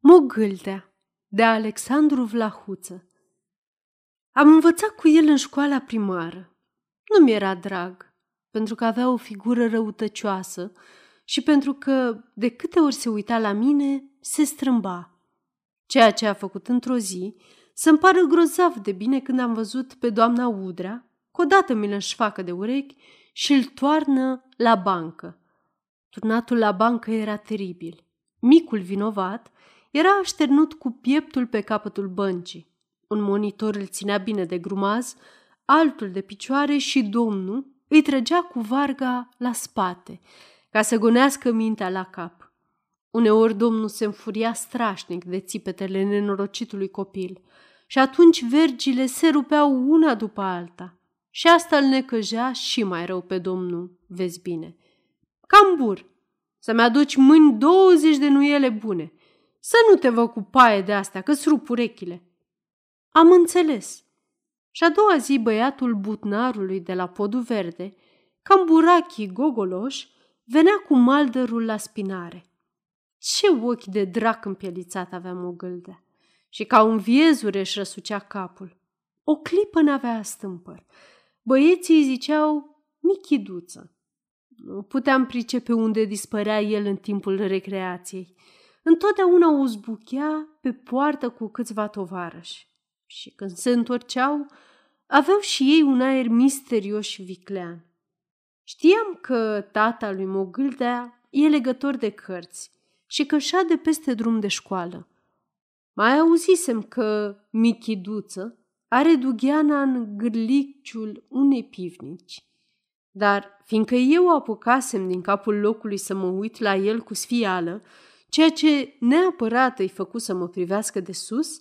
Mogâldea de Alexandru Vlahuță Am învățat cu el în școala primară. Nu mi era drag, pentru că avea o figură răutăcioasă și pentru că, de câte ori se uita la mine, se strâmba. Ceea ce a făcut într-o zi să-mi pară grozav de bine când am văzut pe doamna Udrea, că odată mi l facă de urechi și îl toarnă la bancă. Turnatul la bancă era teribil. Micul vinovat era așternut cu pieptul pe capătul băncii. Un monitor îl ținea bine de grumaz, altul de picioare și domnul îi trăgea cu varga la spate, ca să gonească mintea la cap. Uneori domnul se înfuria strașnic de țipetele nenorocitului copil și atunci vergile se rupeau una după alta. Și asta îl necăjea și mai rău pe domnul, vezi bine. Cambur, să-mi aduci mâini 20 de nuiele bune, să nu te vă cu paie de astea, că-ți rup urechile. Am înțeles. Și a doua zi băiatul butnarului de la podul verde, cam burachii gogoloș, venea cu maldărul la spinare. Ce ochi de drac împielițat avea mogâldea și ca un viezureș își răsucea capul. O clipă n-avea stâmpăr. Băieții îi ziceau Michiduță. Nu puteam pricepe unde dispărea el în timpul recreației întotdeauna o zbuchea pe poartă cu câțiva tovarăși. Și când se întorceau, aveau și ei un aer misterios și viclean. Știam că tata lui Mogâldea e legător de cărți și că de peste drum de școală. Mai auzisem că Michiduță are dugheana în gârliciul unei pivnici. Dar, fiindcă eu apucasem din capul locului să mă uit la el cu sfială, ceea ce neapărat îi făcu să mă privească de sus,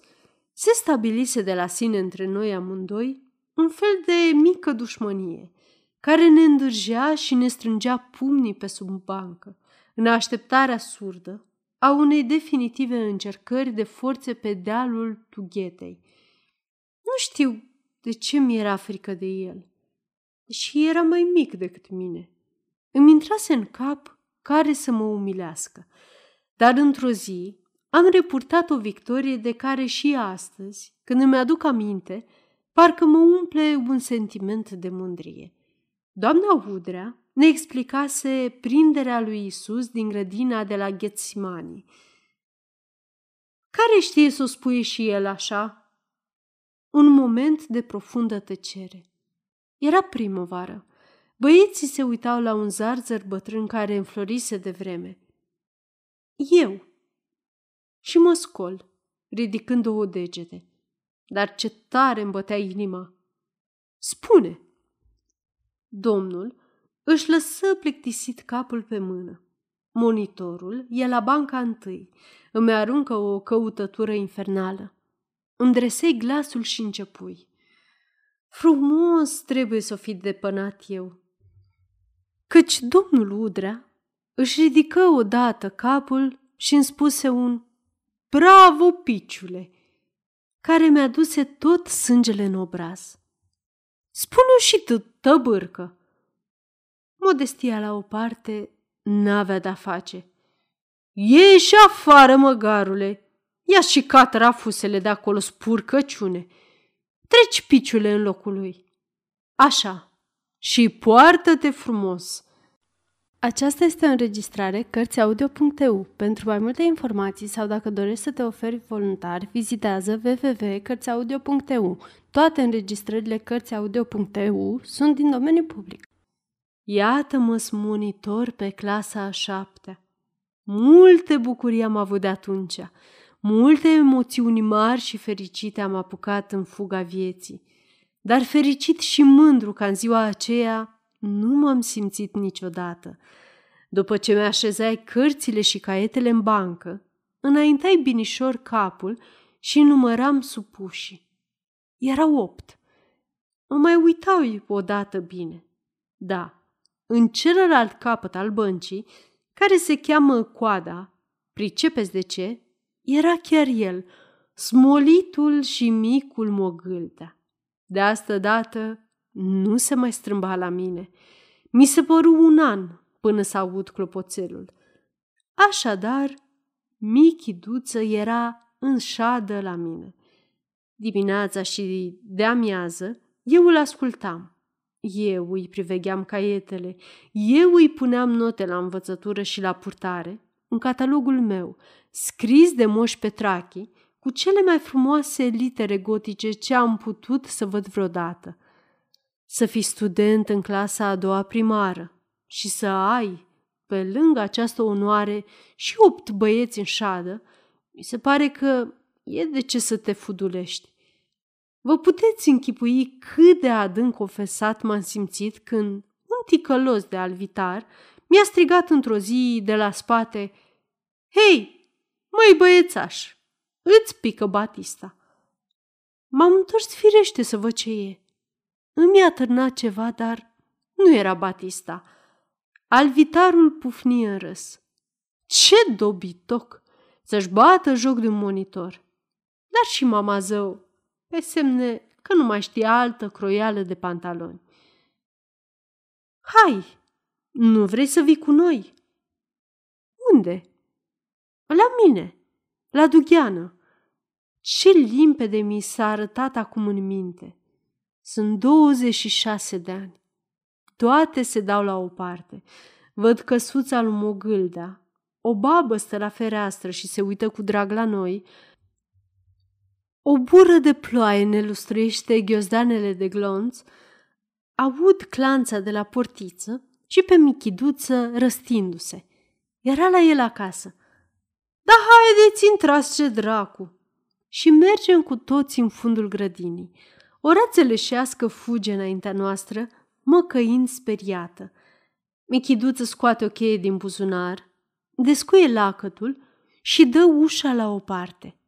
se stabilise de la sine între noi amândoi un fel de mică dușmănie, care ne îndârgea și ne strângea pumnii pe sub bancă, în așteptarea surdă a unei definitive încercări de forțe pe dealul tughetei. Nu știu de ce mi era frică de el, și era mai mic decât mine. Îmi intrase în cap care să mă umilească – dar într-o zi am repurtat o victorie de care și astăzi, când îmi aduc aminte, parcă mă umple un sentiment de mândrie. Doamna Udrea ne explicase prinderea lui Isus din grădina de la Ghetsimani. Care știe să o spui și el așa? Un moment de profundă tăcere. Era primăvară. Băieții se uitau la un zarzăr bătrân care înflorise de vreme – eu. Și mă scol, ridicând două degete. Dar ce tare îmi bătea inima. Spune! Domnul își lăsă plictisit capul pe mână. Monitorul e la banca întâi. Îmi aruncă o căutătură infernală. Îndresei glasul și începui. Frumos trebuie să o fi depănat eu. Căci domnul Udrea își ridică odată capul și îmi spuse un Bravo, piciule! care mi-a duse tot sângele în obraz. Spune-o și tu, tăbârcă! Modestia la o parte n-avea de-a face. Ieși afară, măgarule! Ia și catrafusele de acolo spurcăciune! Treci piciule în locul lui. Așa, și poartă-te frumos!' Aceasta este o înregistrare Cărțiaudio.eu. Pentru mai multe informații sau dacă dorești să te oferi voluntar, vizitează www.cărțiaudio.eu. Toate înregistrările Cărțiaudio.eu sunt din domeniu public. Iată-mă monitor pe clasa a șaptea. Multe bucurii am avut de atunci. Multe emoțiuni mari și fericite am apucat în fuga vieții. Dar fericit și mândru ca în ziua aceea nu m-am simțit niciodată. După ce mi-așezai cărțile și caietele în bancă, înaintai binișor capul și număram supuși. Erau opt. Mă mai uitau odată bine. Da, în celălalt capăt al băncii, care se cheamă coada, pricepeți de ce, era chiar el, smolitul și micul mogâldea. De asta dată nu se mai strâmba la mine. Mi se păru un an până să aud clopoțelul. Așadar, Michiduță era în șadă la mine. Dimineața și de amiază eu îl ascultam. Eu îi privegheam caietele, eu îi puneam note la învățătură și la purtare, în catalogul meu, scris de Moș Petrachi, cu cele mai frumoase litere gotice ce am putut să văd vreodată. Să fii student în clasa a doua primară și să ai, pe lângă această onoare, și opt băieți în șadă, mi se pare că e de ce să te fudulești. Vă puteți închipui cât de adânc ofesat m-am simțit când un ticălos de alvitar mi-a strigat într-o zi de la spate Hei, măi băiețaș, îți pică Batista. M-am întors firește să văd ce e. Îmi a târnat ceva, dar nu era Batista. Alvitarul pufni în râs. Ce dobitoc! Să-și bată joc de un monitor. Dar și mama zău, pe semne că nu mai știa altă croială de pantaloni. Hai, nu vrei să vii cu noi? Unde? La mine, la Dugheană. Ce limpede mi s-a arătat acum în minte. Sunt 26 de ani. Toate se dau la o parte. Văd căsuța lui Mogâldea. O babă stă la fereastră și se uită cu drag la noi. O bură de ploaie ne lustruiește ghiozdanele de glonț. Aud clanța de la portiță și pe michiduță răstindu-se. Era la el acasă. Da haideți, intrați ce dracu! Și mergem cu toți în fundul grădinii. O rață leșească fuge înaintea noastră, măcăind speriată. Michiduță scoate o cheie din buzunar, descuie lacătul și dă ușa la o parte.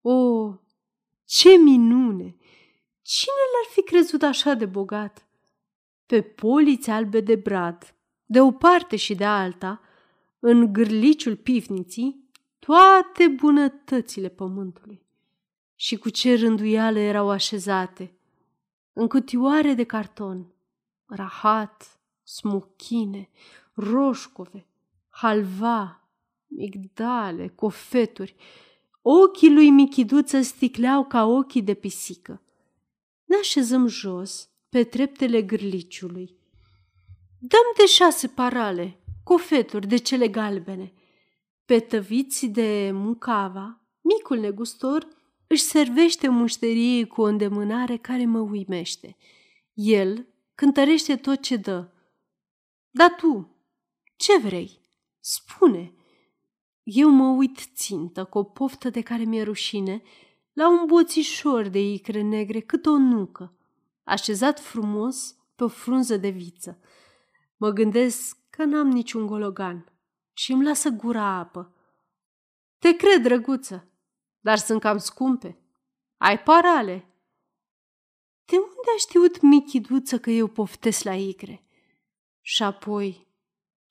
O, ce minune! Cine l-ar fi crezut așa de bogat? Pe poliți albe de brad, de o parte și de alta, în gârliciul pivniții, toate bunătățile pământului. Și cu ce rânduiale erau așezate, în cutioare de carton, rahat, smuchine, roșcove, halva, migdale, cofeturi. Ochii lui Michiduță sticleau ca ochii de pisică. Ne așezăm jos, pe treptele gârliciului. Dăm de șase parale, cofeturi de cele galbene. Pe tăviți de mucava, micul negustor își servește mușteriei cu o îndemânare care mă uimește. El cântărește tot ce dă. Dar tu, ce vrei? Spune! Eu mă uit țintă cu o poftă de care mi-e rușine la un boțișor de icre negre cât o nucă, așezat frumos pe o frunză de viță. Mă gândesc că n-am niciun gologan și îmi lasă gura apă. Te cred, drăguță, dar sunt cam scumpe. Ai parale. De unde a știut Michiduță că eu poftesc la icre? Și apoi,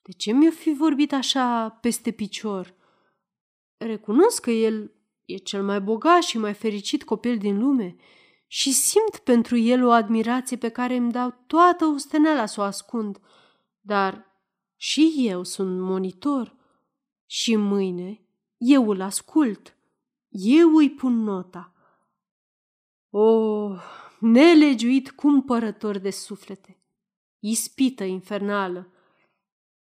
de ce mi-o fi vorbit așa peste picior? Recunosc că el e cel mai bogat și mai fericit copil din lume și simt pentru el o admirație pe care îmi dau toată usteneala să o ascund. Dar și eu sunt monitor și mâine eu îl ascult. Eu îi pun nota. O, oh, nelegiuit cumpărător de suflete, ispită infernală,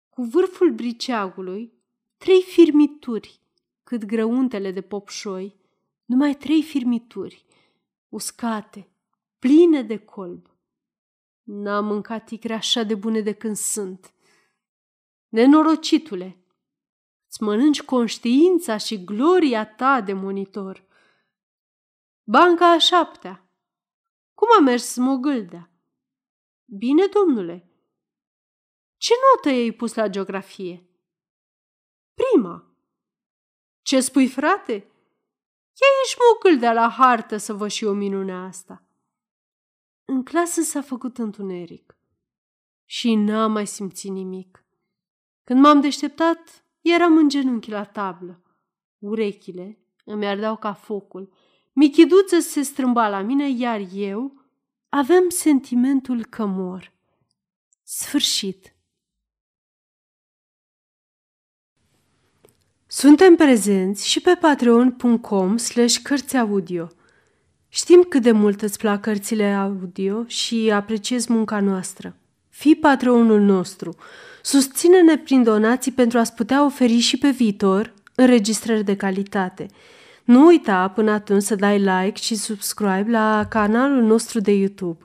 cu vârful briceagului, trei firmituri, cât grăuntele de popșoi, numai trei firmituri, uscate, pline de colb. N-am mâncat icre așa de bune de când sunt. Nenorocitule, îți mănânci conștiința și gloria ta de monitor. Banca a șaptea. Cum a mers mogâldea? Bine, domnule. Ce notă ai pus la geografie? Prima. Ce spui, frate? Ia ești mogâldea la hartă să vă și o minune asta. În clasă s-a făcut întuneric și n-am mai simțit nimic. Când m-am deșteptat, eram în genunchi la tablă. Urechile îmi ardeau ca focul. Michiduță se strâmba la mine, iar eu aveam sentimentul că mor. Sfârșit. Suntem prezenți și pe patreon.com slash cărțiaudio. Știm cât de mult îți plac cărțile audio și apreciezi munca noastră. Fii patreonul nostru. Susține-ne prin donații pentru a-ți putea oferi și pe viitor înregistrări de calitate. Nu uita până atunci să dai like și subscribe la canalul nostru de YouTube.